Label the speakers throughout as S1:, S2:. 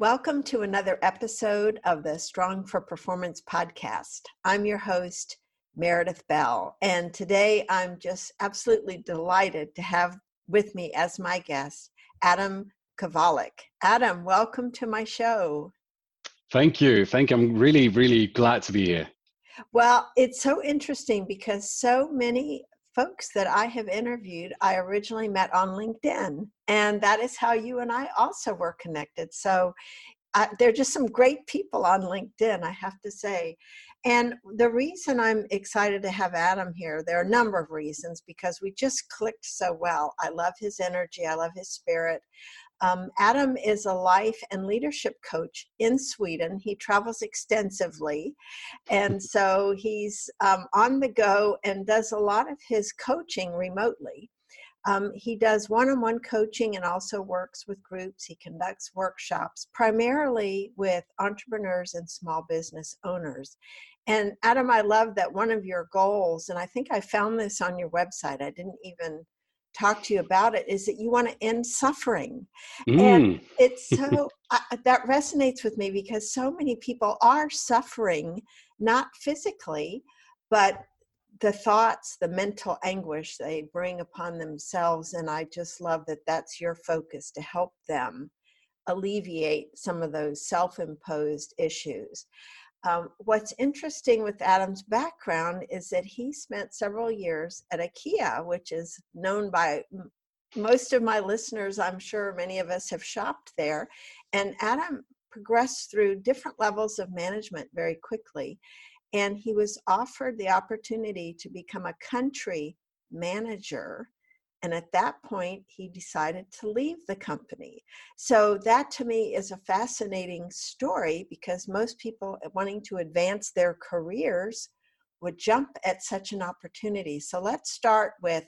S1: Welcome to another episode of the Strong for Performance podcast. I'm your host, Meredith Bell, and today I'm just absolutely delighted to have with me as my guest Adam Kovalik. Adam, welcome to my show.
S2: Thank you. Thank you. I'm really, really glad to be here.
S1: Well, it's so interesting because so many folks that I have interviewed, I originally met on LinkedIn. And that is how you and I also were connected. So uh, there are just some great people on LinkedIn, I have to say. And the reason I'm excited to have Adam here, there are a number of reasons because we just clicked so well. I love his energy, I love his spirit. Um, Adam is a life and leadership coach in Sweden. He travels extensively, and so he's um, on the go and does a lot of his coaching remotely. Um, he does one on one coaching and also works with groups. He conducts workshops primarily with entrepreneurs and small business owners. And Adam, I love that one of your goals, and I think I found this on your website, I didn't even talk to you about it is that you want to end suffering mm. and it's so that resonates with me because so many people are suffering not physically but the thoughts the mental anguish they bring upon themselves and i just love that that's your focus to help them alleviate some of those self-imposed issues um, what's interesting with Adam's background is that he spent several years at IKEA, which is known by most of my listeners. I'm sure many of us have shopped there. And Adam progressed through different levels of management very quickly. And he was offered the opportunity to become a country manager and at that point, he decided to leave the company. So, that to me is a fascinating story because most people wanting to advance their careers would jump at such an opportunity. So, let's start with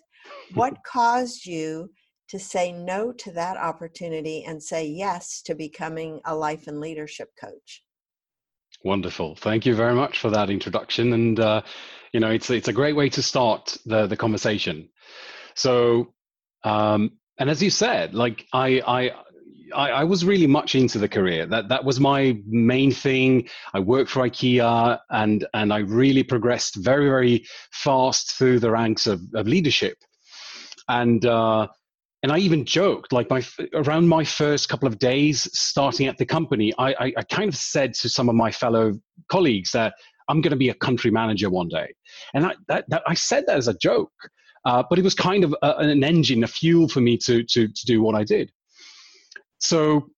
S1: what caused you to say no to that opportunity and say yes to becoming a life and leadership coach?
S2: Wonderful. Thank you very much for that introduction. And, uh, you know, it's, it's a great way to start the, the conversation. So, um, and as you said, like I, I, I, I, was really much into the career. That that was my main thing. I worked for IKEA, and and I really progressed very very fast through the ranks of, of leadership. And uh, and I even joked like my around my first couple of days starting at the company, I, I, I kind of said to some of my fellow colleagues that I'm going to be a country manager one day, and I that, that I said that as a joke. Uh, but it was kind of a, an engine, a fuel for me to, to, to do what I did. So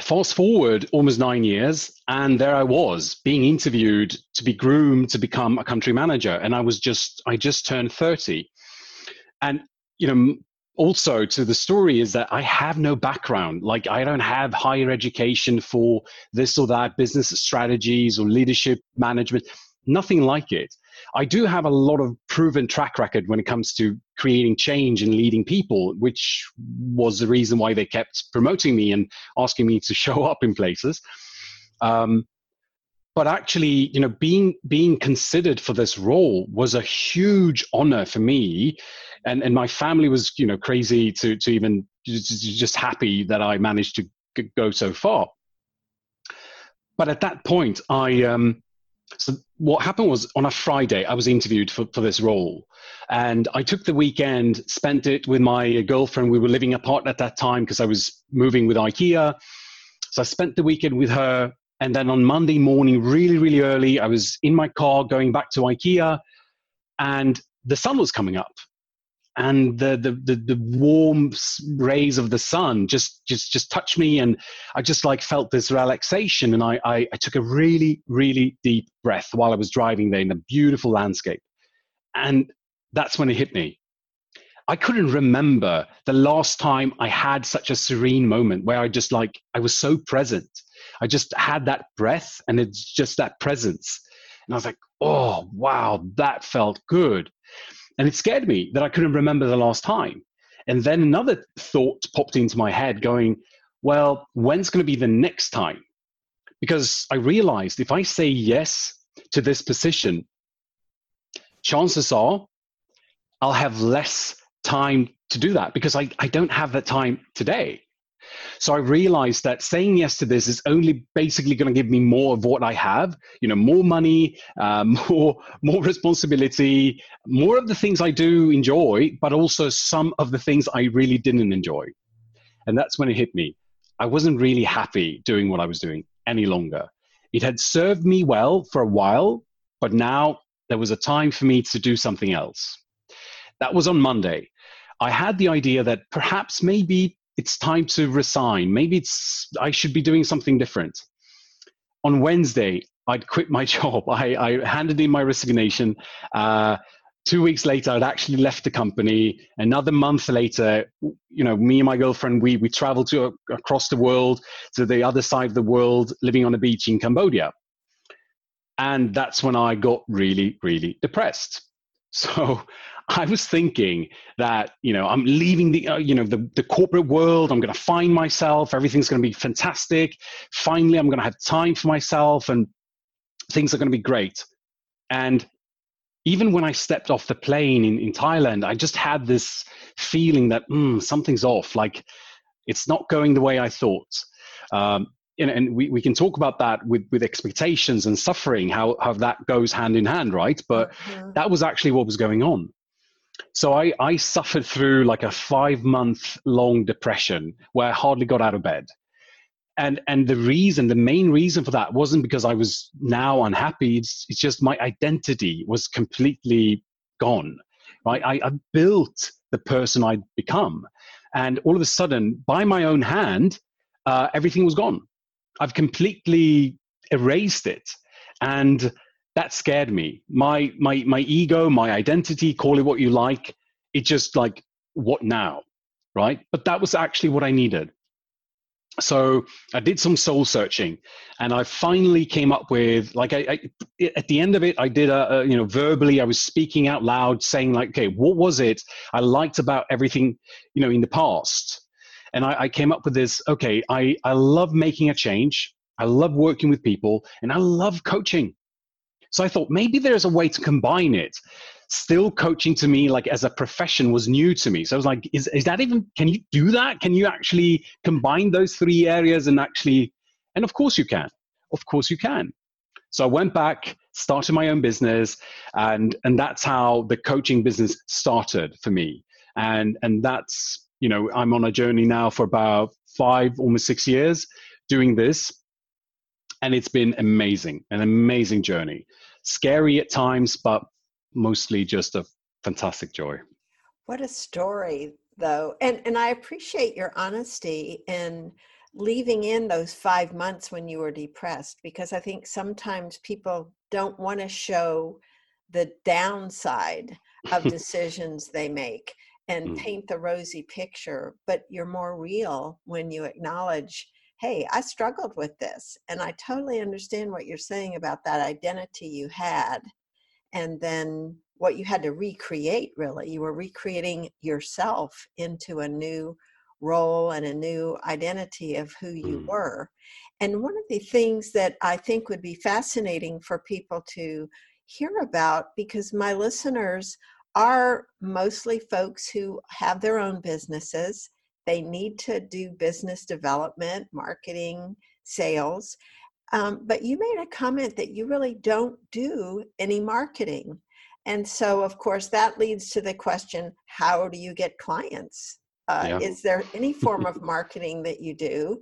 S2: fast forward almost nine years, and there I was being interviewed to be groomed to become a country manager. And I was just, I just turned 30. And, you know, also to the story is that I have no background. Like I don't have higher education for this or that business strategies or leadership management, nothing like it. I do have a lot of proven track record when it comes to creating change and leading people, which was the reason why they kept promoting me and asking me to show up in places. Um, but actually, you know, being being considered for this role was a huge honor for me, and and my family was, you know, crazy to to even just happy that I managed to go so far. But at that point, I um, so what happened was on a Friday, I was interviewed for, for this role. And I took the weekend, spent it with my girlfriend. We were living apart at that time because I was moving with IKEA. So I spent the weekend with her. And then on Monday morning, really, really early, I was in my car going back to IKEA and the sun was coming up and the, the the the, warm rays of the sun just just just touched me and i just like felt this relaxation and I, I i took a really really deep breath while i was driving there in a beautiful landscape and that's when it hit me i couldn't remember the last time i had such a serene moment where i just like i was so present I just had that breath and it's just that presence. And I was like, oh, wow, that felt good. And it scared me that I couldn't remember the last time. And then another thought popped into my head going, well, when's going to be the next time? Because I realized if I say yes to this position, chances are I'll have less time to do that because I, I don't have that time today. So I realized that saying yes to this is only basically going to give me more of what I have, you know, more money, uh, more more responsibility, more of the things I do enjoy, but also some of the things I really didn't enjoy. And that's when it hit me. I wasn't really happy doing what I was doing any longer. It had served me well for a while, but now there was a time for me to do something else. That was on Monday. I had the idea that perhaps maybe it's time to resign. Maybe it's I should be doing something different. On Wednesday, I'd quit my job. I, I handed in my resignation. Uh, two weeks later, I'd actually left the company. Another month later, you know, me and my girlfriend, we we traveled to uh, across the world to the other side of the world, living on a beach in Cambodia. And that's when I got really, really depressed. So I was thinking that you know I'm leaving the uh, you know the, the corporate world. I'm going to find myself. Everything's going to be fantastic. Finally, I'm going to have time for myself, and things are going to be great. And even when I stepped off the plane in, in Thailand, I just had this feeling that mm, something's off. Like it's not going the way I thought. Um, and, and we, we can talk about that with, with expectations and suffering, how, how that goes hand in hand, right? But mm-hmm. that was actually what was going on. So I, I suffered through like a five month long depression where I hardly got out of bed. And, and the reason, the main reason for that wasn't because I was now unhappy. It's, it's just my identity was completely gone, right? I, I built the person I'd become. And all of a sudden, by my own hand, uh, everything was gone. I've completely erased it. And that scared me. My my my ego, my identity, call it what you like, it just like what now? Right? But that was actually what I needed. So I did some soul searching, and I finally came up with like I, I at the end of it, I did a, a, you know verbally I was speaking out loud, saying like, okay, what was it I liked about everything you know in the past, and I, I came up with this. Okay, I I love making a change. I love working with people, and I love coaching. So I thought maybe there's a way to combine it. Still coaching to me, like as a profession, was new to me. So I was like, is, is that even, can you do that? Can you actually combine those three areas and actually, and of course you can. Of course you can. So I went back, started my own business, and and that's how the coaching business started for me. And and that's you know I'm on a journey now for about five, almost six years doing this, and it's been amazing, an amazing journey scary at times, but mostly just a fantastic joy.
S1: What a story, though. And, and I appreciate your honesty in leaving in those five months when you were depressed, because I think sometimes people don't want to show the downside of decisions they make and mm. paint the rosy picture, but you're more real when you acknowledge hey, I struggled with this. And I totally understand what you're saying about that identity you had. And then what you had to recreate, really. You were recreating yourself into a new role and a new identity of who you mm. were. And one of the things that I think would be fascinating for people to hear about, because my listeners are mostly folks who have their own businesses they need to do business development, marketing, sales. Um, but you made a comment that you really don't do any marketing. And so, of course, that leads to the question how do you get clients? Uh, yeah. Is there any form of marketing that you do?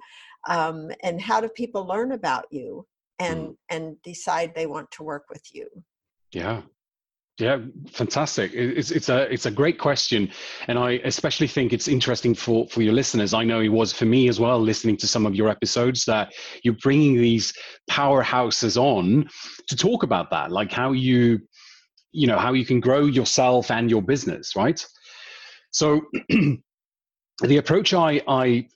S1: Um, and how do people learn about you and, mm. and decide they want to work with you?
S2: Yeah, yeah, fantastic. It's it's a it's a great question, and I especially think it's interesting for for your listeners. I know it was for me as well, listening to some of your episodes that you're bringing these powerhouses on to talk about that, like how you, you know, how you can grow yourself and your business, right? So, the approach I I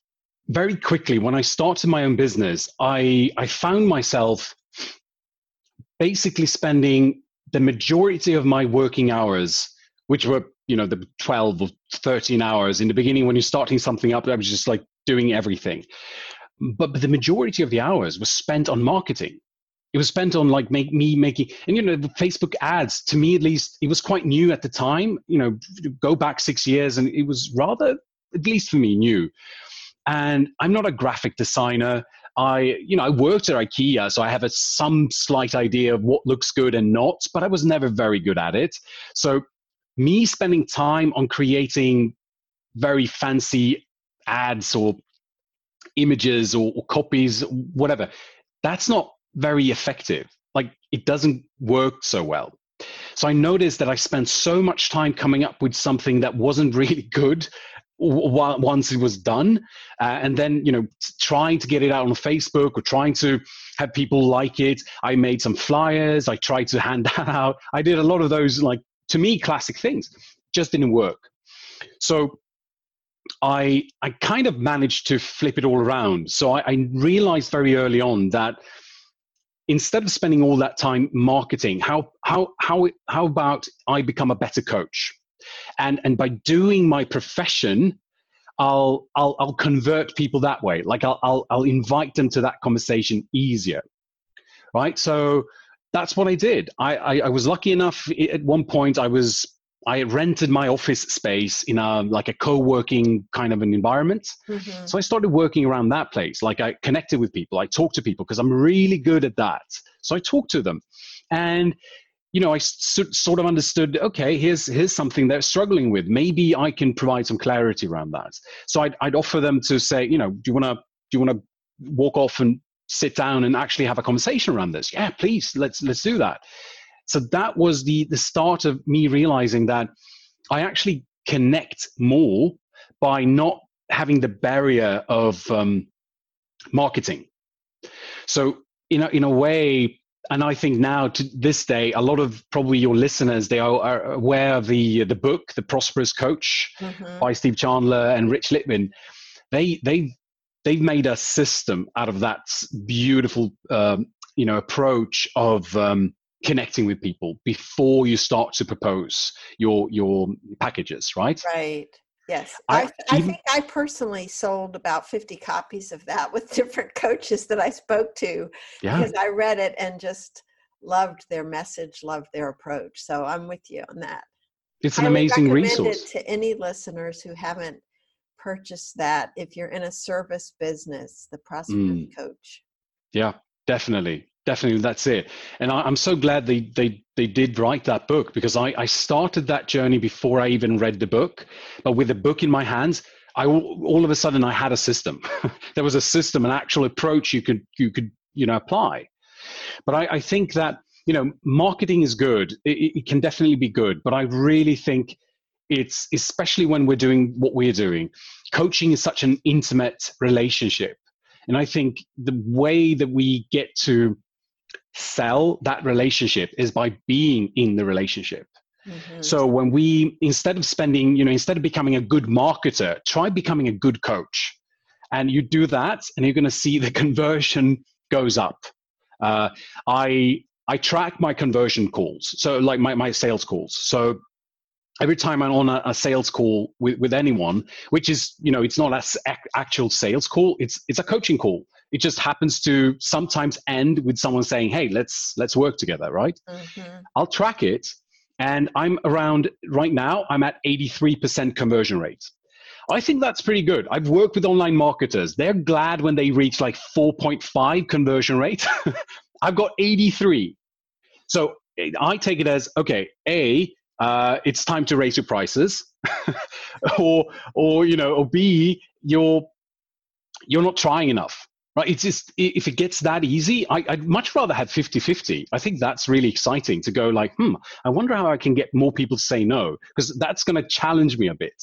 S2: very quickly when I started my own business, I I found myself basically spending the majority of my working hours, which were you know the 12 or 13 hours in the beginning when you're starting something up i was just like doing everything. But, but the majority of the hours was spent on marketing. It was spent on like make me making and you know the facebook ads to me at least it was quite new at the time you know go back six years and it was rather at least for me new. And i'm not a graphic designer i you know i worked at ikea so i have a, some slight idea of what looks good and not but i was never very good at it so me spending time on creating very fancy ads or images or, or, copies, whatever, that's not very effective. Like it doesn't work so well. So I noticed that I spent so much time coming up with something that wasn't really good once it was done uh, and then you know trying to get it out on facebook or trying to have people like it. I made some flyers. I tried to hand that out. I did a lot of those like to me classic things. Just didn't work. So i i kind of managed to flip it all around. So I, I, realized very early on that instead of spending all that time marketing how how how how about i become a better coach and and by doing my profession I'll I'll I'll convert people that way. Like I'll I'll I'll invite them to that conversation easier, right? So that's what I did. I, I, I, was lucky enough at one point. I was I rented my office space in a like a co-working kind of an environment. Mm-hmm. So I started working around that place. Like I connected with people. I talked to people because I'm really good at that. So I talked to them, and you know I sort of understood. Okay, here's here's something they're struggling with. Maybe I can provide some clarity around that. So I'd, I'd offer them to say, you know, do you want to do you want to walk off and sit down and actually have a conversation around this yeah please let's let's do that so that was the the start of me realizing that i actually connect more by not having the barrier of um, marketing so in a, in a way and I think now to this day, a lot of probably your listeners they are, are aware of the the book, The Prosperous Coach, mm-hmm. by Steve Chandler and Rich Litvin. They they they've made a system out of that beautiful um, you know approach of um, connecting with people before you start to propose your your packages right
S1: right yes i, I, I think i personally sold about 50 copies of that with different coaches that i spoke to yeah. because i read it and just loved their message loved their approach so i'm with you on that
S2: it's an I amazing resource
S1: to any listeners who haven't purchased that if you're in a service business, the prosperity mm. coach.
S2: Yeah, definitely. Definitely, that's it. And I, am so glad they, they, they did write that book because I, I started that journey before I even read the book. But with the book in my hands, I all of a sudden I had a system. there was a system, an actual approach you could you could you know apply. But I, I think that you know marketing is good. It, it, can definitely be good. But I really think it's especially when we're doing what we're doing coaching is such an intimate relationship and i think the way that we get to sell that relationship is by being in the relationship mm-hmm. so when we instead of spending you know instead of becoming a good marketer try becoming a good coach and you do that and you're going to see the conversion goes up uh, i i track my conversion calls so like my, my sales calls so every time I'm on a, a, sales call with, with anyone, which is, you know, it's not an actual sales call, it's, it's a coaching call. It just happens to sometimes end with someone saying, Hey, let's, let's work together. Right. Mm-hmm. I'll track it. And I'm around right now, I'm at 83% conversion rate. I think that's pretty good. I've worked with online marketers. They're glad when they reach like 4.5 conversion rate. I've got 83. So I take it as okay, A, uh, it's time to raise your prices, or or you know, or B, you're you're not trying enough. Right? It's just if it gets that easy, I, would much rather have 50-50. I think that's really exciting to go like, hmm, I wonder how I can get more people to say no, because that's going to challenge me a bit,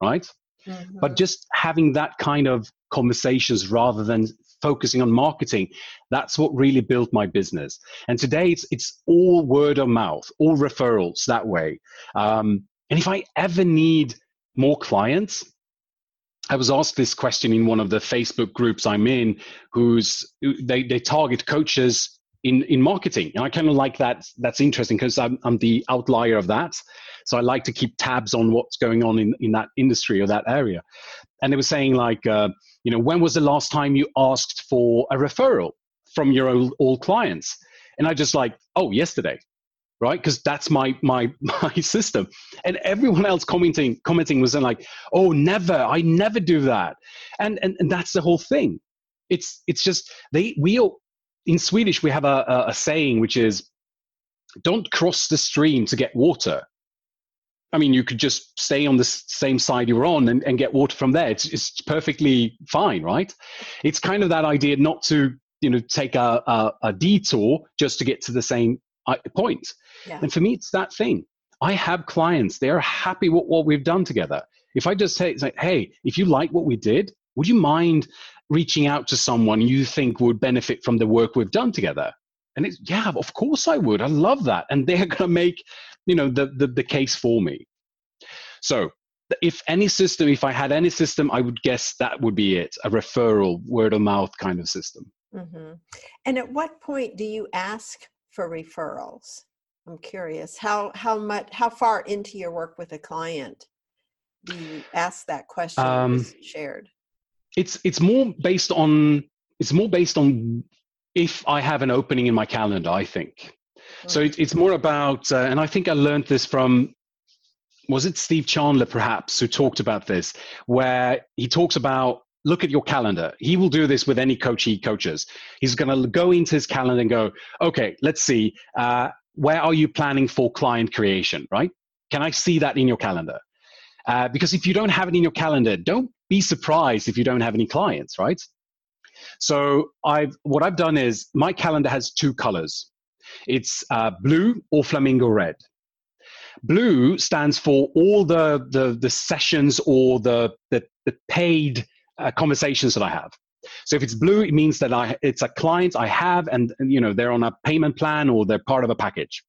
S2: right? Mm-hmm. But just having that kind of conversations rather than focusing on marketing. That's what really built my business. And today it's, it's all word of mouth, all referrals that way. Um, and if I ever need more clients, I was asked this question in one of the Facebook groups I'm in, who's they, they target coaches in, in marketing. And I kind of like that. That's interesting because I'm, I'm the outlier of that. So I like to keep tabs on what's going on in, in that industry or that area. And they were saying like, uh, you know, when was the last time you asked for a referral from your old, old clients? And I just like, oh, yesterday right? Because that's my my my system. And everyone else commenting commenting was like oh never. I never do that. And and, and that's the whole thing. It's it's just they we all in swedish we have a, a, a saying which is don't cross the stream to get water. I mean, you could just stay on the same side you're on and, and get water from there. It's, it's perfectly fine, right? It's kind of that idea not to, you know, take a, a, a detour just to get to the same point. Yeah. And for me, it's that thing. I have clients, they're happy with what we've done together. If I just say, like, hey, if you like what we did, would you mind reaching out to someone you think would benefit from the work we've done together? And it's, yeah, of course I would. I love that. And they're going to make, you know, the, the, the case for me. So if any system, if I had any system, I would guess that would be it a referral, word of mouth kind of system.
S1: Mm-hmm. And at what point do you ask for referrals? I'm curious how how much how far into your work with a client do you ask that question um, shared?
S2: It's it's more based on it's more based on if I have an opening in my calendar. I think so. It, it's more about, uh, and I think I learned this from was it Steve Chandler perhaps who talked about this, where he talks about look at your calendar. He will do this with any coach he coaches. He's going to go into his calendar and go, okay, let's see, uh, where are you planning for client creation, right? Can I see that in your calendar? Uh, because if you don't have it in your calendar, don't be surprised if you don't have any clients, right? So I've what I've done is my calendar has two colors. It's uh, blue or flamingo red. Blue stands for all the the, the sessions or the, the, the paid uh, conversations that I have. So if it's blue, it means that I it's a client I have, and you know they're on a payment plan or they're part of a package.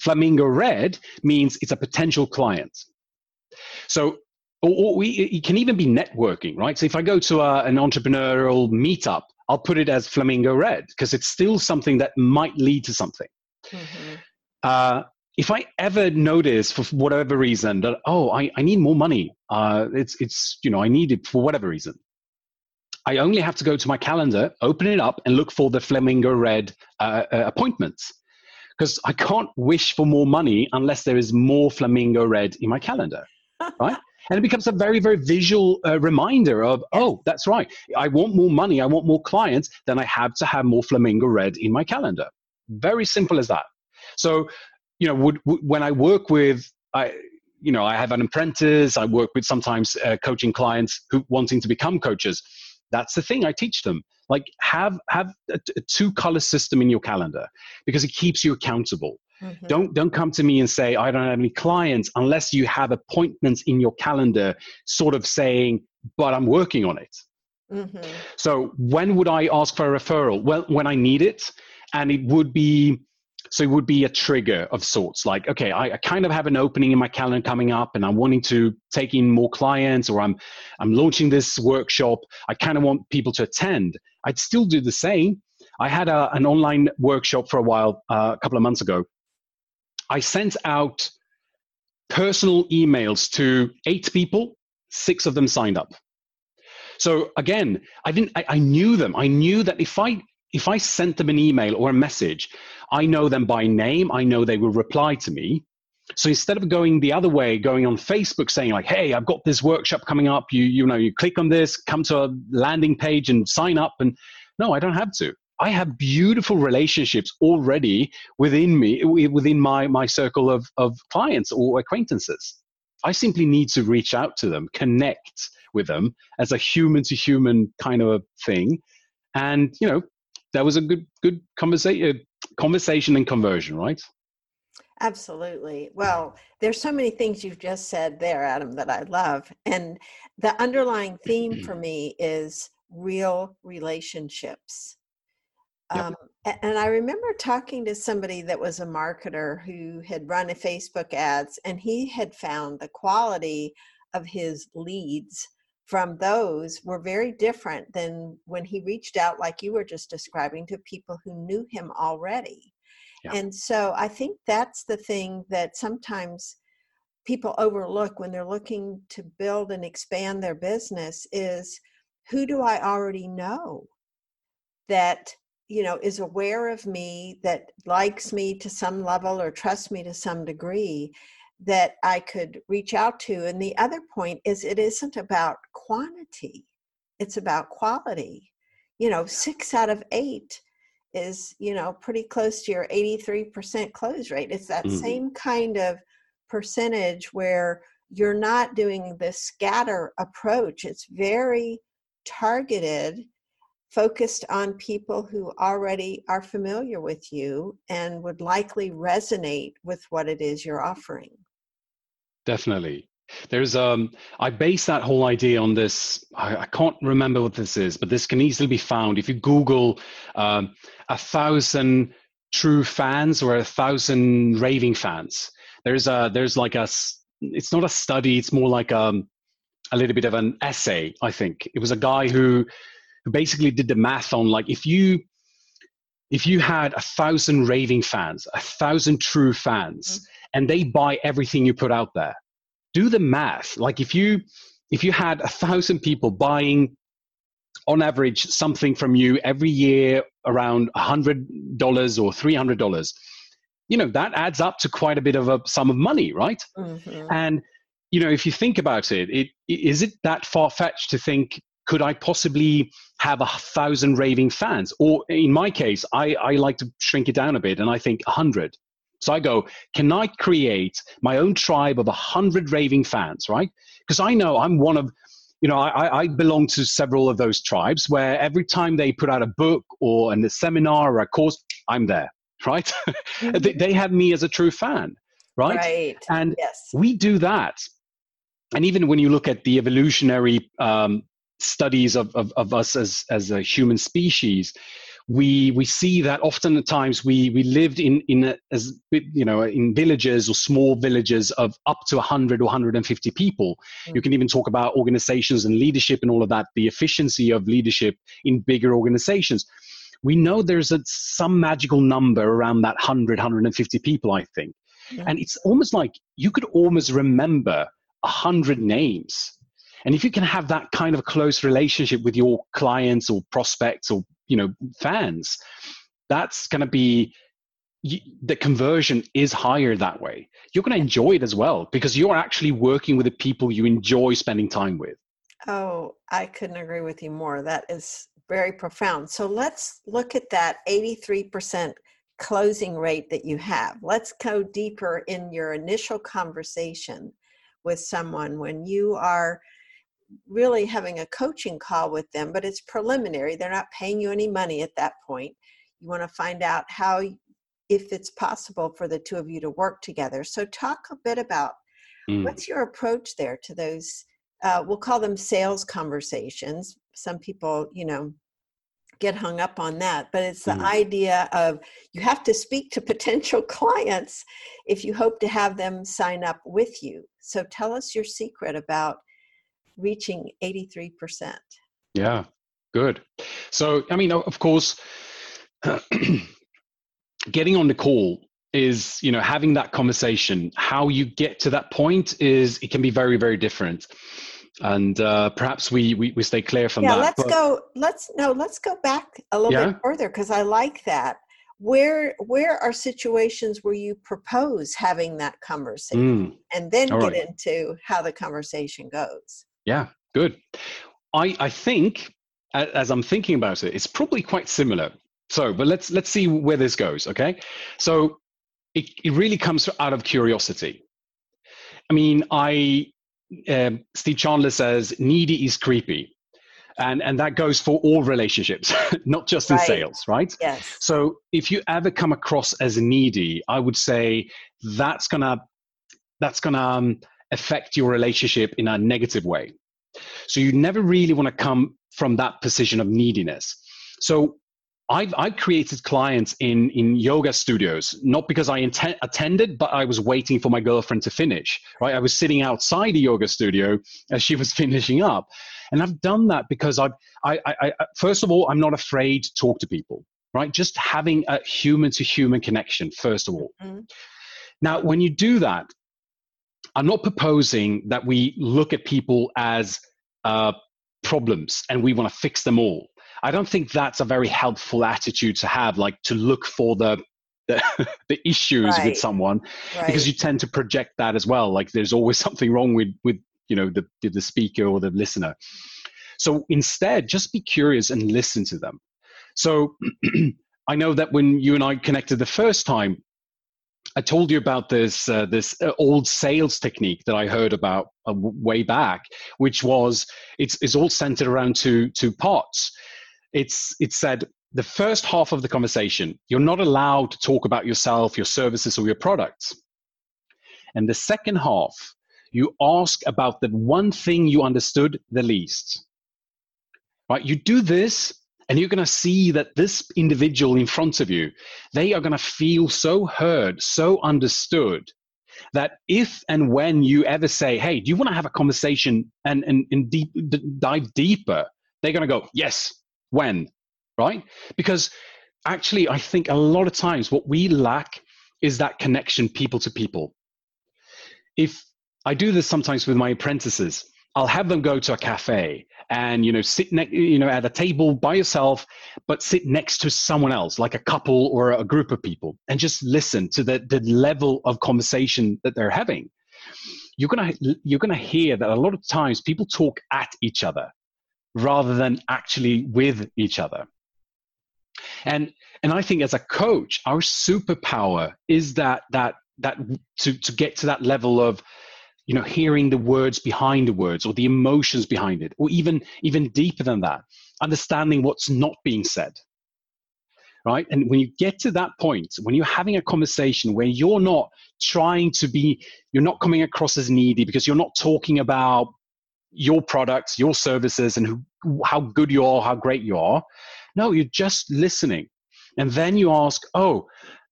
S2: Flamingo red means it's a potential client. So or, we, it can even be networking, right? So if I go to a, an entrepreneurial meetup, I'll put it as flamingo red because it's still something that might lead to something. Mm-hmm. Uh, if I ever notice for whatever reason that oh I, I need more money, uh, it's it's you know I need it for whatever reason, I only have to go to my calendar, open it up, and look for the flamingo red uh, uh, appointments. Because I can't wish for more money unless there is more flamingo red in my calendar, right? and it becomes a very very visual uh, reminder of oh that's right i want more money i want more clients then i have to have more flamingo red in my calendar. Very simple as that. So you know, would, would, when I work with, I, you know, I have an apprentice. I work with sometimes uh, coaching clients who wanting to become coaches. That's the thing I teach them. Like have have a, a two color system in your calendar because it keeps you accountable. Mm-hmm. Don't don't come to me and say I don't have any clients unless you have appointments in your calendar, sort of saying, but I'm working on it. Mm-hmm. So when would I ask for a referral? Well, when I need it, and it would be so it would be a trigger of sorts like okay I, I, kind of have an opening in my calendar coming up and i'm wanting to take in more clients or i'm i'm launching this workshop. I kind of want people to attend. I'd still do the same. I had a, an online workshop for a while uh, a couple of months ago. I sent out personal emails to eight people six of them signed up. So again i didn't I, I knew them. I knew that if i if I sent them an email or a message, I know them by name. I know they will reply to me. So instead of going the other way, going on Facebook saying like, "Hey, I've got this workshop coming up. You you know, you click on this, come to a landing page and sign up." And no, I don't have to. I have beautiful relationships already within me, within my my circle of of clients or acquaintances. I simply need to reach out to them, connect with them as a human to human kind of a thing, and you know that was a good good conversation conversation and conversion right?
S1: Absolutely. Well there's so many things you've just said there adam that i love and the underlying theme for me is real relationships. Yep. um, and i remember talking to somebody that was a marketer who had run a facebook ads and he had found the quality of his leads from those were very different than when he reached out, like you were just describing, to people who knew him already. Yeah. And so I think that's the thing that sometimes people overlook when they're looking to build and expand their business is who do I already know that you know is aware of me that likes me to some level or trusts me to some degree that I could reach out to. And the other point is it isn't about quantity, it's about quality. You know, six out of eight is, you know, pretty close to your 83% close rate. It's that mm-hmm. same kind of percentage where you're not doing the scatter approach. It's very targeted, focused on people who already are familiar with you and would likely resonate with what it is you're offering.
S2: Definitely. There's um I base that whole idea on this. I, I, can't remember what this is, but this can easily be found if you Google um, a thousand true fans or a thousand raving fans. There's a there's like a it's not a study. It's more like um a little bit of an essay. I think it was a guy who who basically did the math on like if you if you had a thousand raving fans, a thousand true fans. Mm-hmm and they buy everything you put out there. Do the math. Like if you if you had a thousand people buying on average something from you every year around a hundred dollars or three hundred dollars, you know that adds up to quite a bit of a sum of money, right? Mm-hmm. And you know if you think about it, it is it that far fetched to think could I possibly have a thousand raving fans? Or in my case, I, I like to shrink it down a bit and I think a hundred. So I go, can I create my own tribe of a hundred raving fans, right? Because I know I'm one of, you know, I, I belong to several of those tribes where every time they put out a book or a seminar or a course, I'm there, right? Mm-hmm. they, they have me as a true fan, right?
S1: Right.
S2: And yes. we do that. And even when you look at the evolutionary um, studies of, of, of us as, as a human species, we we see that often at times we we lived in in a, as you know in villages or small villages of up to 100 or 150 people mm. you can even talk about organizations and leadership and all of that the efficiency of leadership in bigger organizations we know there's a, some magical number around that 100 150 people i think yeah. and it's almost like you could almost remember a 100 names and if you can have that kind of close relationship with your clients or prospects or you know fans that's going to be the conversion is higher that way. You're going to enjoy it as well because you're actually working with the people you enjoy spending time with.
S1: Oh i couldn't agree with you more. That is very profound. So let's look at that 83% closing rate that you have. Let's go deeper in your initial conversation with someone. When you are really having a coaching call with them, but it's preliminary. They're not paying you any money at that point. You want to find out how, if it's possible for the two of you to work together. So, talk a bit about mm. what's your approach there to those, uh, we'll call them sales conversations. Some people, you know, get hung up on that but it's the mm. idea of you have to speak to potential clients if you hope to have them sign up with you so tell us your secret about reaching 83%.
S2: Yeah, good. So, I mean, of course, getting on the call is, you know, having that conversation. How you get to that point is, it can be very, very different. And uh, perhaps we, we, we stay clear from
S1: yeah,
S2: that.
S1: Yeah, let's but, go, let's, no, let's go back a little yeah? bit further because I like that where where are situations where you propose having that conversation mm. and then All get right. into how the conversation goes
S2: yeah, good. I, I think, as I'm thinking about it, it's probably quite similar. So, but let's let's see where this goes. Okay, so it, it really comes out of curiosity. I mean, I um, Steve Chandler says needy is creepy, and and that goes for all relationships, not just in right. sales, right?
S1: Yes.
S2: So if you ever come across as needy, I would say that's gonna that's gonna um, affect your relationship in a negative way. So you never really want to come from that position of neediness. So I've, I've created clients in, in yoga studios, not because I intent, attended, but I was waiting for my girlfriend to finish, right? I was sitting outside the yoga studio as she was finishing up. And I've done that because I've, I, I, I first of all, I'm not afraid to talk to people, right? Just having a human to human connection, first of all. Mm-hmm. Now, when you do that, I'm not proposing that we look at people as uh, problems and we want to fix them all. I don't think that's a very helpful attitude to have, like to look for the the, the issues right. with someone, right. because you tend to project that as well. Like there's always something wrong with with you know the the speaker or the listener. So instead, just be curious and listen to them. So I know that when you and I connected the first time, I told you about this uh, this uh, old sales technique that I heard about uh, way back, which was it's it's all centered around two two parts. It's it said the first half of the conversation you're not allowed to talk about yourself, your services, or your products, and the second half you ask about the one thing you understood the least. Right? You do this and you're going to see that this individual in front of you they are going to feel so heard so understood that if and when you ever say hey do you want to have a conversation and, and, and deep, d- dive deeper? they're going to go yes when right? Because actually i think a lot of times what we lack is that connection people to people. If i do this sometimes with my apprentices I'll have them go to a cafe and you know sit ne- you know at a table by yourself, but sit next to someone else, like a couple or a group of people, and just listen to the the level of conversation that they're having. You're gonna you're gonna hear that a lot of times people talk at each other rather than actually with each other. And and I think as a coach, our superpower is that that that to to get to that level of you know hearing the words behind the words or the emotions behind it or even even deeper than that understanding what's not being said right? And when you get to that point when you're having a conversation where you're not trying to be you're not coming across as needy because you're not talking about your products your services and who, how good you are how great you are. No you're just listening. And then you ask oh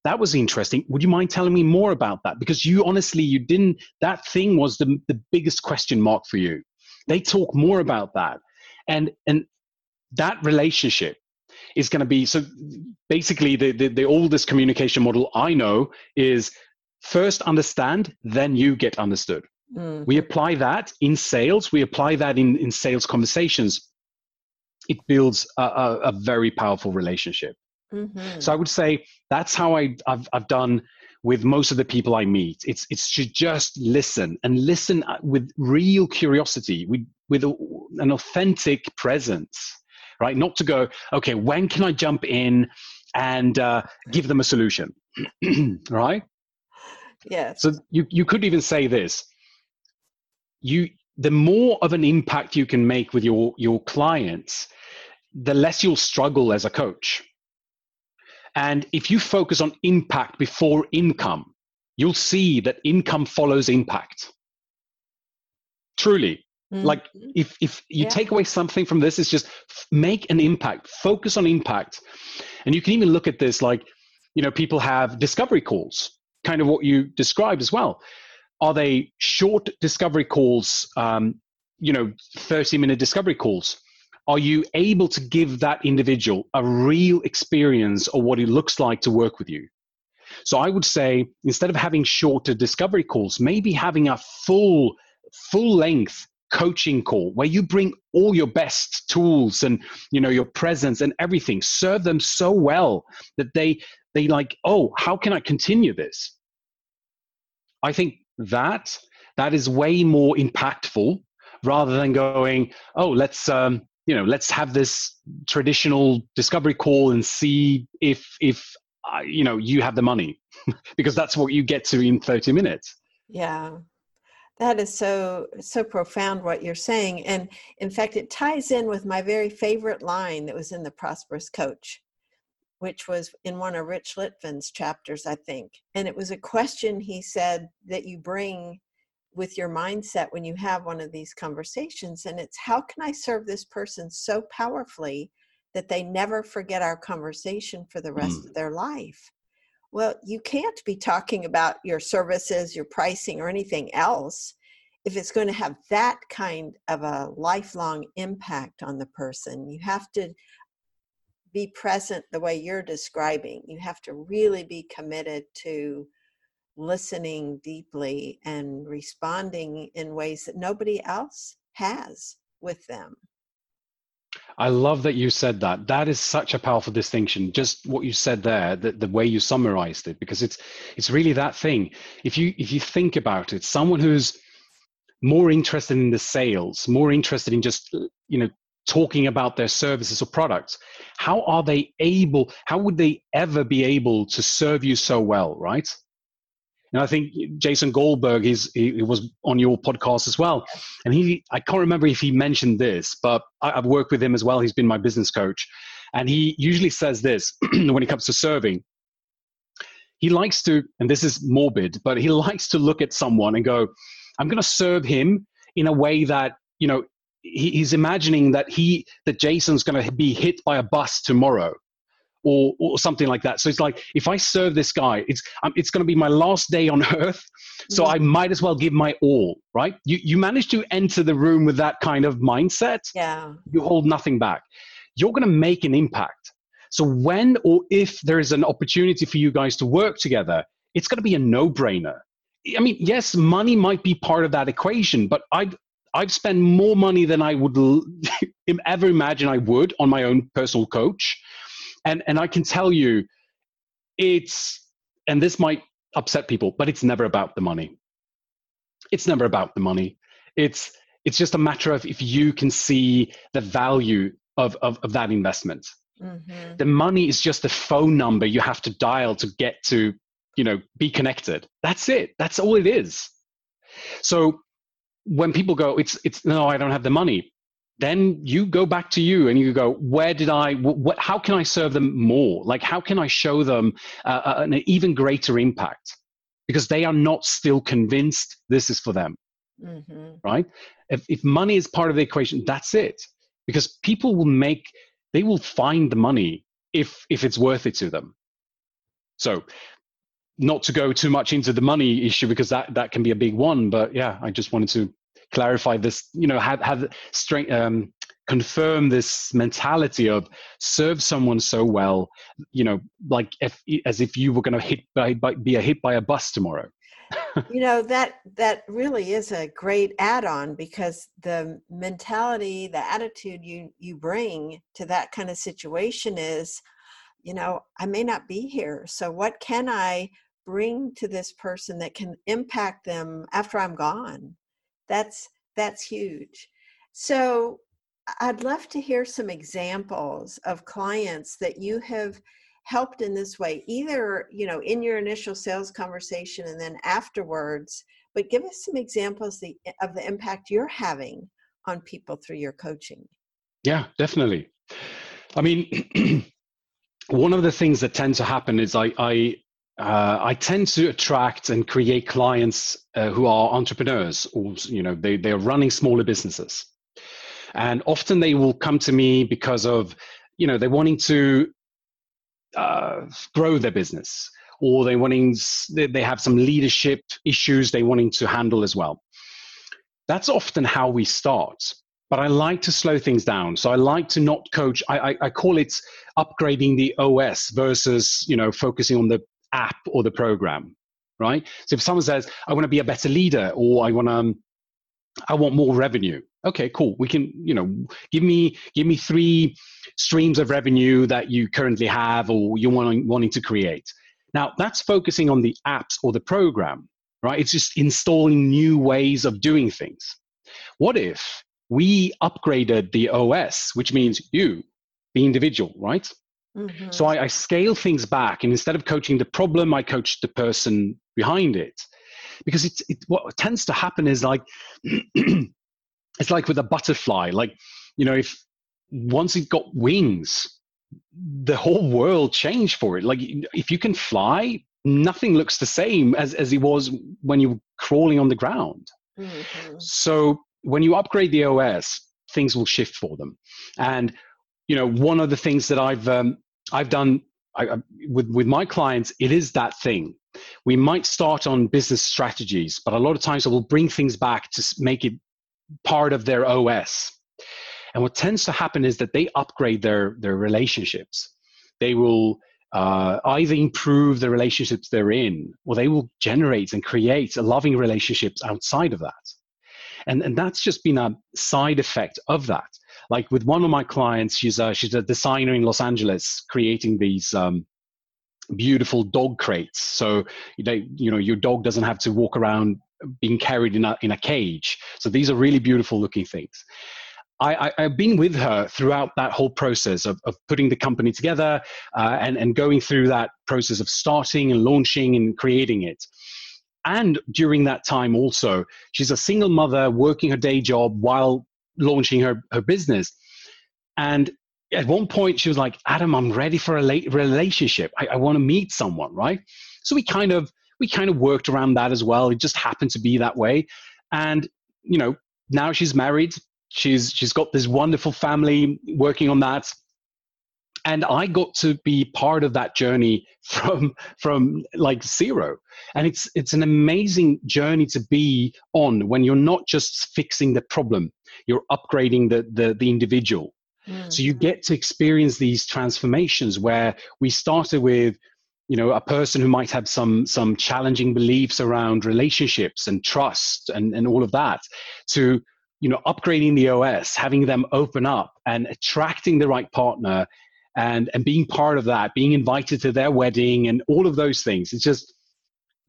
S2: that was interesting. Would you mind telling me more about that? Because you honestly you didn't that thing was the, the biggest question mark for you. They talk more about that. And and that relationship is going to be so basically the, the, the oldest communication model i know is first understand then you get understood. Mm. we apply that in sales. We apply that in, in sales conversations. It builds a, a, a very powerful relationship Mm-hmm. So I would say that's how I, have I've done with most of the people I meet. It's it's to just listen and listen uh, with real curiosity, with with a, an authentic presence, right? Not to go, okay, when can I jump in and uh, give them a solution, right?
S1: Yes.
S2: So you you could even say this. You the more of an impact you can make with your your clients, the less you'll struggle as a coach and if you focus on impact before income, you'll see that income follows impact. Truly. Mm-hmm. Like if if you yeah. take away something from this, it's just make an impact, focus on impact. And you can even look at this like, you know, people have discovery calls, kind of what you described as well. Are they short discovery calls, um, you know, 30 minute discovery calls? Are you able to give that individual a real experience of what it looks like to work with you? So I would say instead of having shorter discovery calls, maybe having a full, full length coaching call where you bring all your best tools and you know your presence and everything serve them so well that they they like oh how can i continue this i think that that is way more impactful rather than going oh let's um, you know let's have this traditional discovery call and see if if uh, you know you have the money because that's what you get to in 30 minutes.
S1: Yeah. That is so so profound what you're saying. And in fact it ties in with my very favorite line that was in the prosperous coach which was in one of rich litvin's chapters i think. And it was a question he said that you bring with your mindset when you have one of these conversations and it's how can i serve this person so powerfully that they never forget our conversation for the rest mm. of their life. Well, you can't be talking about your services, your pricing, or anything else if it's going to have that kind of a lifelong impact on the person. You have to be present the way you're describing. You have to really be committed to listening deeply and responding in ways that nobody else has with them.
S2: I love that you said that. That is such a powerful distinction. Just what you said there, the, the way you summarized it, because it's it's really that thing. If you if you think about it, someone who's more interested in the sales, more interested in just uh, you know talking about their services or products, how are they able? How would they ever be able to serve you so well, right? And I think Jason Goldberg, he's, he, was on your podcast as well. And he, I can't remember if he mentioned this, but I, have worked with him as well. He's been my business coach. And he usually says this when it comes to serving. He likes to, and this is morbid, but he likes to look at someone and go, I'm going to serve him in a way that, you know, he's imagining that he, that Jason's going to be hit by a bus tomorrow or, or something like that. So it's like if I serve this guy, it's um, it's going to be my last day on earth, so mm-hmm. I might as well give my all. Right? You you manage to enter the room with that kind of mindset.
S1: Yeah.
S2: You hold nothing back. You're going to make an impact. So when or if there is an opportunity for you guys to work together, it's going to be a no-brainer. I mean, yes, money might be part of that equation, but I'd I've spent more money than I would ever imagine I would on my own personal coach and and i can tell you it's and this might upset people but it's never about the money. It's never about the money. It's it's just a matter of if you can see the value of of, of that investment. Mm-hmm. the money is just a phone number you have to dial to get to you know be connected. That's it. That's all it is. So when people go it's it's no i don't have the money then you go back to you and you go where did i what, how can i serve them more? Like how can i show them uh, uh, an even greater impact? Because they are not still convinced this is for them. Mm-hmm. right? If, if money is part of the equation that's it. Because people will make they will find the money if if it's worth it to them. So not to go too much into the money issue because that that can be a big one but yeah i just wanted to clarify this you know have have strength um, confirm this mentality of serve someone so well you know like if, as if you were going to hit by, by, be a hit by a bus tomorrow.
S1: You know that that really is a great add-on because the mentality the attitude you you bring to that kind of situation is you know i may not be here so what can i bring to this person that can impact them after i'm gone that's that's huge. So i'd love to hear some examples of clients that you have helped in this way either you know in your initial sales conversation and then afterwards but give us some examples the, of the impact you're having on people through your coaching.
S2: Yeah definitely. I mean one of the things that tend to happen is i i uh, I tend to attract and create clients uh, who are entrepreneurs, or you know, they they are running smaller businesses, and often they will come to me because of, you know, they're wanting to uh, grow their business, or they wanting they have some leadership issues they wanting to handle as well. That's often how we start. But I like to slow things down. So I like to not coach. I, I, I call it upgrading the OS versus you know focusing on the app or the program, right? So if someone says, I want to be a better leader or I want to, um, I want more revenue. Okay, cool. We can, you know, give me give me three streams of revenue that you currently have or you're wanting, wanting to create. Now that's focusing on the apps or the program, right? It's just installing new ways of doing things. What if we upgraded the OS, which means you, the individual, right? Mm-hmm. So I, I scale things back, and instead of coaching the problem, I coach the person behind it. Because it, it what tends to happen is like it's like with a butterfly. Like you know, if once it got wings, the whole world changed for it. Like if you can fly, nothing looks the same as as it was when you were crawling on the ground. Mm-hmm. So when you upgrade the OS, things will shift for them. And you know, one of the things that I've um, I've done I, with with my clients, it is that thing. We might start on business strategies, but a lot of times I will bring things back to make it part of their OS. And what tends to happen is that they upgrade their their relationships. They will uh, either improve the relationships they're in, or they will generate and create loving relationships outside of that. And, and that's just been a side effect of that. Like with one of my clients, she's a, she's a designer in Los Angeles creating these um, beautiful dog crates. So they, you know, your dog doesn't have to walk around being carried in a, in a cage. So these are really beautiful looking things. I, have been with her throughout that whole process of, of putting the company together uh, and, and going through that process of starting and launching and creating it. And during that time, also, she's a single mother working her day job while launching her, her business. And at one point, she was like, Adam, I'm ready for a relationship. I, I want to meet someone, right? So we kind of we kind of worked around that as well. It just happened to be that way. And, you know, now she's married she's she's got this wonderful family working on that and i got to be part of that journey from from like zero and it's it's an amazing journey to be on when you're not just fixing the problem you're upgrading the the, the individual mm. so you get to experience these transformations where we started with you know a person who might have some some challenging beliefs around relationships and trust and and all of that to you know upgrading the os having them open up and attracting the right partner and and being part of that being invited to their wedding and all of those things. It's just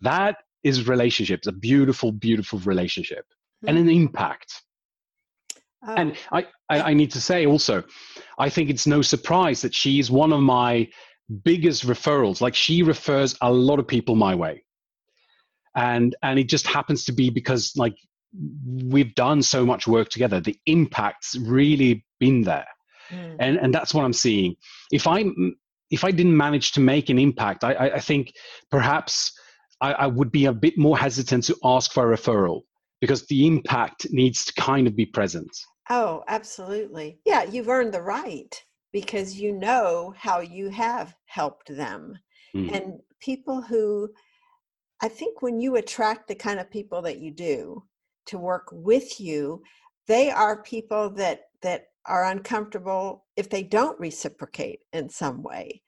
S2: that is relationships a beautiful beautiful relationship mm-hmm. and an impact. Oh. and I, I i need to say also i think it's no surprise that she's one of my biggest referrals. Like she refers a lot of people my way. And and it just happens to be because like we've done so much work together. The impact's really been there mm. and and that's what i'm seeing if i if i didn't manage to make an impact i i think perhaps I, I would be a bit more hesitant to ask for a referral because the impact needs to kind of be present
S1: oh absolutely yeah you've earned the right because you know how you have helped them mm. and people who I think when you attract the kind of people that you do, to work with you they are people that that are uncomfortable if they don't reciprocate in some way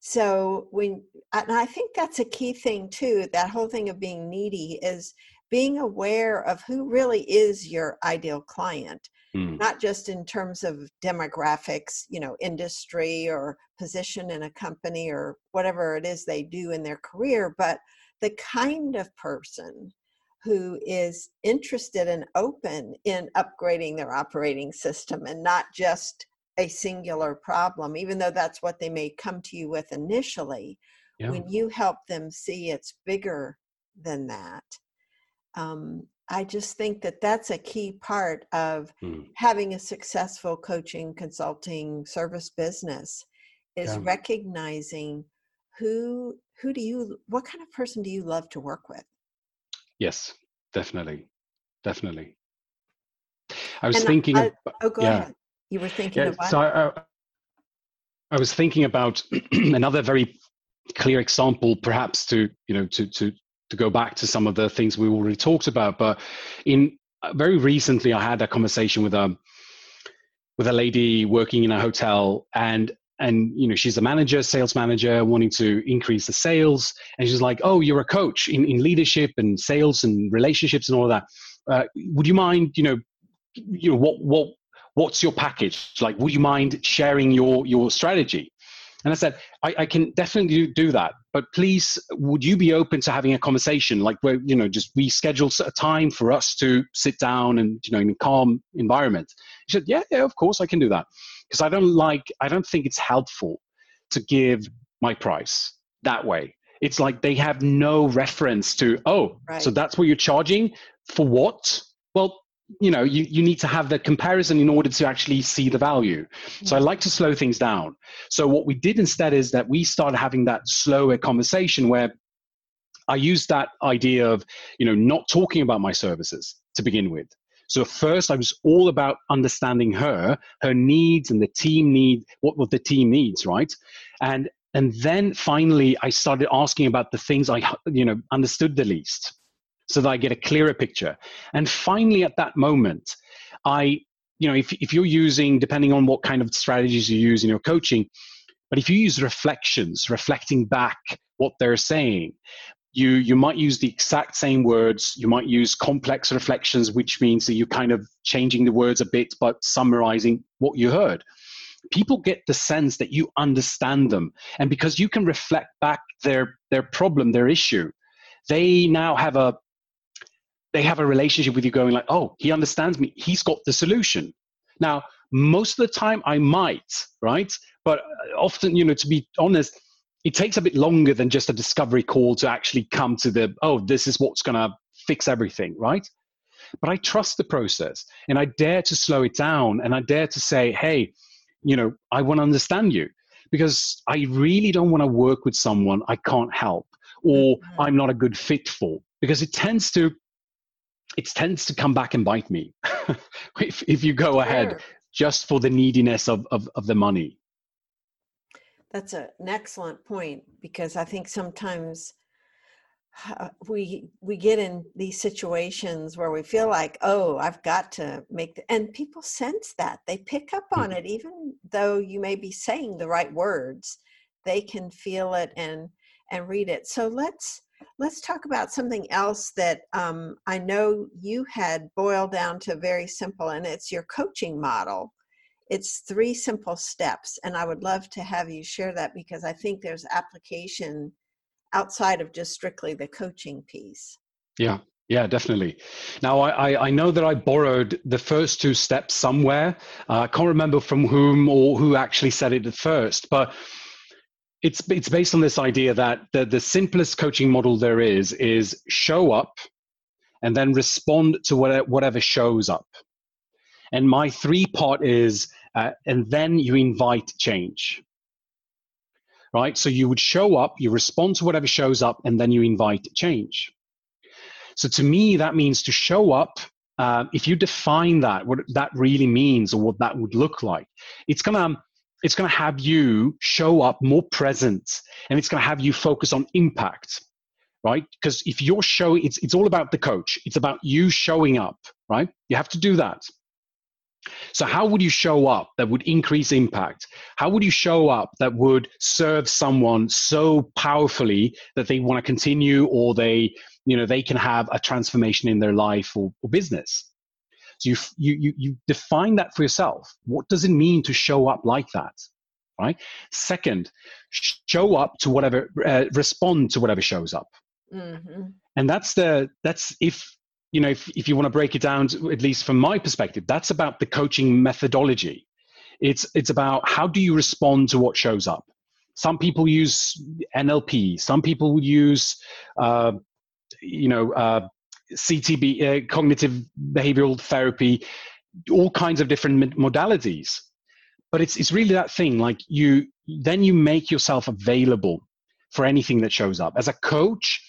S1: so when and i think that's a key thing too that whole thing of being needy is being aware of who really is your ideal client mm. not just in terms of demographics you know industry or position in a company or whatever it is they do in their career but the kind of person who is interested and open in upgrading their operating system and not just a singular problem, even though that's what they may come to you with initially. Yeah. When you help them see it's bigger than that, um, I just think that that's a key part of mm. having a successful coaching, consulting, service business is yeah. recognizing who who do you what kind of person do you love to work with
S2: Yes, definitely, definitely. I was and thinking. I,
S1: oh, go yeah. ahead. You were thinking yeah,
S2: So I, I was thinking about another very clear example, perhaps to you know to to to go back to some of the things we already talked about. But in uh, very recently, I had a conversation with a um, with a lady working in a hotel, and and you know she's a manager sales manager wanting to increase the sales. And she's like oh you're a coach in, in leadership and sales and relationships and all that. Uh, would you mind you know you know what what what's your package? Like would you mind sharing your your strategy? And i said i, I can definitely do that but please would you be open to having a conversation? Like where you know just we schedule a time for us to sit down and you know in a calm environment. She said yeah yeah of course i can do that because I don't like, I don't think it's helpful to give my price that way. It's like they have no reference to, oh, right. so that's what you're charging for what? Well, you know, you, you need to have the comparison in order to actually see the value. So I like to slow things down. So what we did instead is that we started having that slower conversation where I used that idea of, you know, not talking about my services to begin with. So first, I was all about understanding her, her needs, and the team need what what the team needs, right? And and then finally, I started asking about the things I you know understood the least, so that I get a clearer picture. And finally, at that moment, I you know if if you're using depending on what kind of strategies you use in your coaching, but if you use reflections, reflecting back what they're saying, you you might use the exact same words you might use complex reflections which means that you're kind of changing the words a bit but summarizing what you heard. People get the sense that you understand them and because you can reflect back their their problem their issue they now have a they have a relationship with you going like oh he understands me. He's got the solution. Now most of the time i might right? But uh, often you know to be honest it takes a bit longer than just a discovery call to actually come to the oh this is what's going to fix everything right? But i trust the process and i dare to slow it down and i dare to say hey you know i want to understand you because i really don't want to work with someone i can't help or mm-hmm. i'm not a good fit for because it tends to it tends to come back and bite me if, if you go ahead just for the neediness of, of, of the money
S1: that's a, an excellent point because I think sometimes uh, we we get in these situations where we feel like oh I've got to make the, and people sense that they pick up on it even though you may be saying the right words they can feel it and and read it. So let's let's talk about something else that um, I know you had boiled down to very simple and it's your coaching model it's three simple steps and i would love to have you share that because i think there's application outside of just strictly the coaching piece
S2: yeah yeah, definitely. Now, I, I know that I borrowed the first two steps somewhere. Uh, I can't remember from whom or who actually said it at first, but it's it's based on this idea that the, the simplest coaching model there is is show up and then respond to whatever, whatever shows up. And my three part is uh, and then you invite change. Right? So you would show up you respond to whatever shows up and then you invite change. So to me that means to show up uh, if you define that what that really means or what that would look like it's gonna it's gonna have you show up more present and it's gonna have you focus on impact. Right? Because if you're showing it's, it's all about the coach. It's about you showing up right? You have to do that so, how would you show up that would increase impact? How would you show up that would serve someone so powerfully that they want to continue or they, you know, they can have a transformation in their life or, or business? So, you, you, you define that for yourself. What does it mean to show up like that? Right. Second, show up to whatever, uh, respond to whatever shows up. Mm-hmm. And that's the, that's if you know, if, if you want to break it down, to, at least from my perspective, that's about the coaching methodology. It's, it's about how do you respond to what shows up. Some people use NLP. Some people use, uh, you know, uh, CTB, uh, cognitive behavioral therapy, all kinds of different modalities. But it's, it's really that thing, like you, then you make yourself available for anything that shows up. As a coach,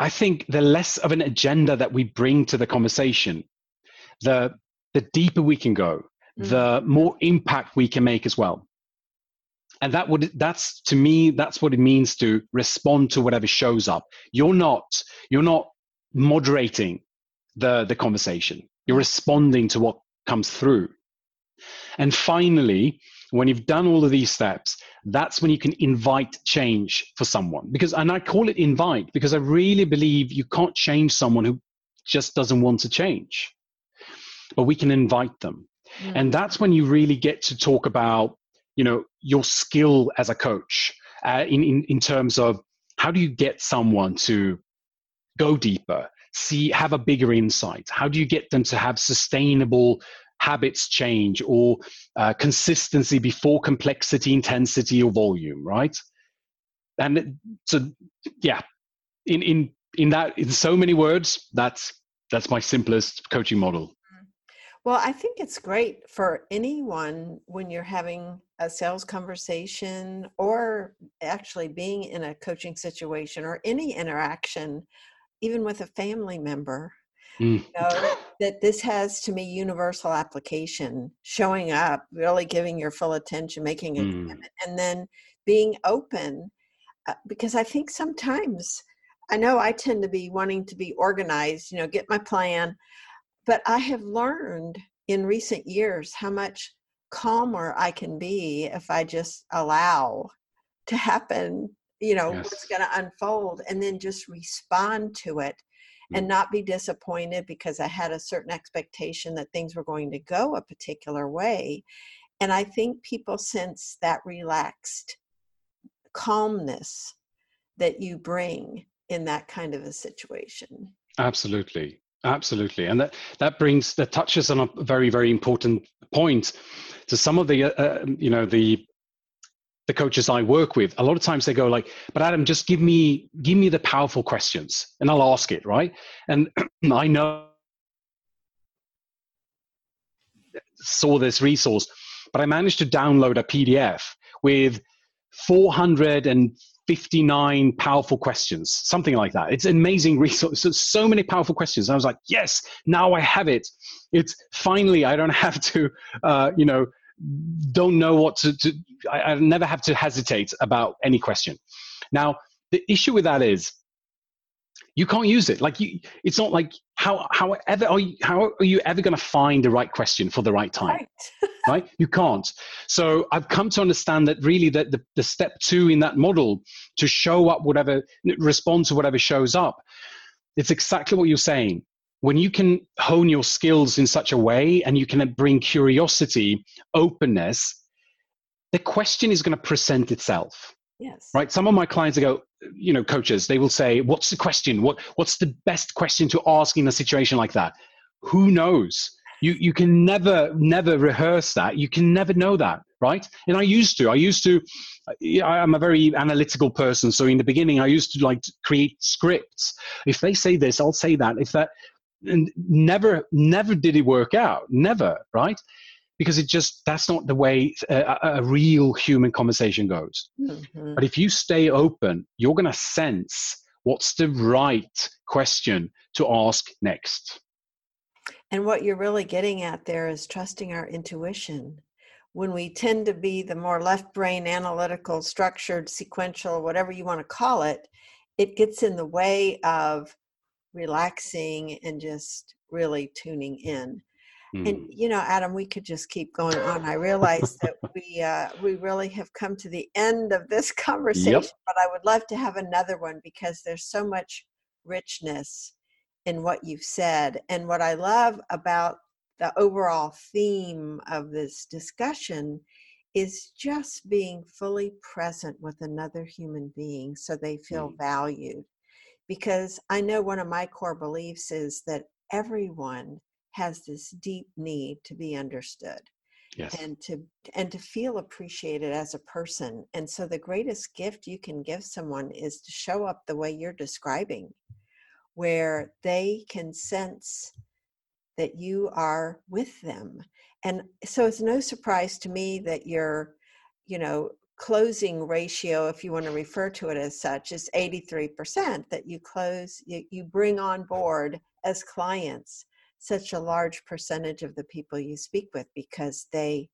S2: I think the less of an agenda that we bring to the conversation, the the deeper we can go, mm. the more impact we can make as well. And that would that's to me that's what it means to respond to whatever shows up. You're not you're not moderating the the conversation. You're mm. responding to what comes through. And finally, when you've done all of these steps, that's when you can invite change for someone. Because, and I call it invite because I really believe you can't change someone who just doesn't want to change, but we can invite them. Mm-hmm. And that's when you really get to talk about, you know, your skill as a coach uh, in, in, in terms of how do you get someone to go deeper, see, have a bigger insight? How do you get them to have sustainable habits change or uh, consistency before complexity, intensity, or volume, right? And so, yeah, in in in that in so many words, that's that's my simplest coaching model. Mm-hmm.
S1: Well, I think it's great for anyone when you're having a sales conversation or actually being in a coaching situation or any interaction, even with a family member. Mm. You know, that this has to me universal application, showing up, really giving your full attention, making a mm. and then being open. Uh, because I think sometimes I know I tend to be wanting to be organized, you know, get my plan, but I have learned in recent years how much calmer I can be if I just allow to happen, you know, yes. what's going to unfold and then just respond to it and mm. not be disappointed because I had a certain expectation that things were going to go a particular way. And I think people sense that relaxed calmness that you bring in that kind of a situation.
S2: Absolutely. Absolutely. And that, that brings, that touches on a very, very important point to some of the, uh, uh, you know, the, the coaches I work with, a lot of times they go like, but Adam, just give me, give me the powerful questions and I'll ask it. Right. And I know saw this resource, but I managed to download a PDF with 459 powerful questions, something like that. It's an amazing resource. So, so many powerful questions. I was like, yes, now I have it. It's finally, I don't have to, uh, you know, don't know what to, to I, I never have to hesitate about any question. Now, the issue with that is you can't use it. Like you it's not like how however are you how are you ever going to find the right question for the right time? Right. right? You can't. So i've come to understand that really that the, the step two in that model to show up whatever respond to whatever shows up it's exactly what you're saying when you can hone your skills in such a way and you can bring curiosity openness the question is going to present itself.
S1: Yes.
S2: Right? Some of my clients go you know coaches they will say what's the question? What what's the best question to ask in a situation like that? Who knows? You you can never never rehearse that. You can never know that right? And i used to i used to i'm a very analytical person so in the beginning i used to like create scripts. If they say this i'll say that. If that and never never did it work out never right? Because it just that's not the way a, a real human conversation goes. Mm-hmm. but if you stay open you're going to sense what's the right question to ask next.
S1: And what you're really getting at there is trusting our intuition. When we tend to be the more left brain analytical structured sequential whatever you want to call it it gets in the way of relaxing and just really tuning in and hmm. you know, Adam, we could just keep going on. I realize that we uh, we really have come to the end of this conversation, yep. but I would love to have another one because there's so much richness in what you've said. And what I love about the overall theme of this discussion is just being fully present with another human being so they feel mm. valued. Because I know one of my core beliefs is that everyone has this deep need to be understood yes. and to and to feel appreciated as a person and so the greatest gift you can give someone is to show up the way you're describing where they can sense that you are with them and so it's no surprise to me that you're you know closing ratio if you want to refer to it as such is 83% that you close you, you bring on board as clients such a large percentage of the people you speak with because they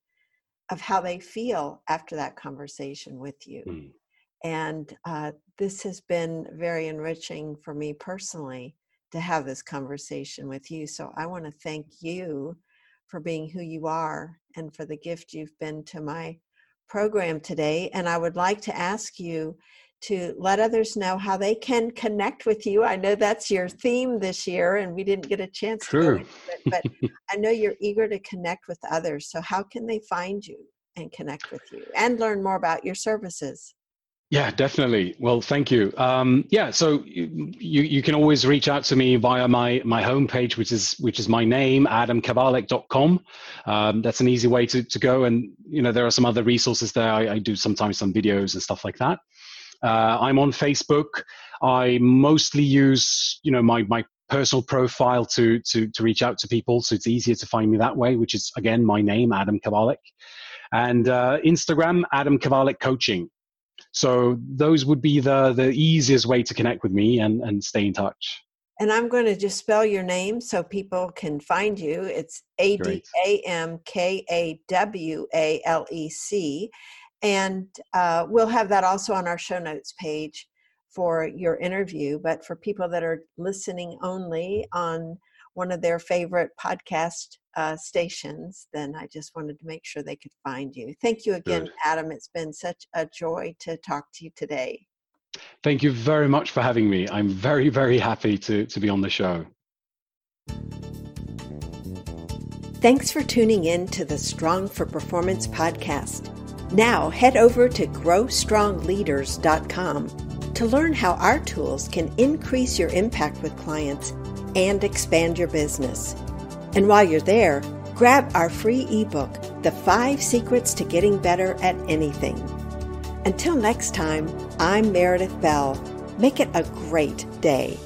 S1: of how they feel after that conversation with you mm. and uh, this has been very enriching for me personally to have this conversation with you so i want to thank you for being who you are and for the gift you've been to my program today and i would like to ask you to let others know how they can connect with you. I know that's your theme this year, and we didn't get a chance True. to it, but I know you're eager to connect with others. So, how can they find you and connect with you and learn more about your services?
S2: Yeah, definitely. Well, thank you. Um, yeah, so you, you can always reach out to me via my my homepage, which is which is my name, adamkawalec.com. Um, that's an easy way to, to go. And you know, there are some other resources there. I, I do sometimes some videos and stuff like that. Uh, I'm on Facebook. I mostly use, you know, my my personal profile to to to reach out to people, so it's easier to find me that way. Which is again my name, Adam Kawalec, and uh, Instagram, Adam Kawalec Coaching. So those would be the the easiest way to connect with me and and stay in touch.
S1: And I'm going to just spell your name so people can find you. It's A D A M K A W A L E C. And uh, we'll have that also on our show notes page for your interview. But for people that are listening only on one of their favorite podcast uh, stations, then I just wanted to make sure they could find you. Thank you again, Good. Adam. It's been such a joy to talk to you today.
S2: Thank you very much for having me. I'm very, very happy to, to be on the show.
S1: Thanks for tuning in to the Strong for Performance podcast. Now head over to growstrongleaders.com to learn how our tools can increase your impact with clients and expand your business. And while you're there, grab our free ebook, The Five Secrets to Getting Better at Anything. Until next time, I'm Meredith Bell. Make it a great day.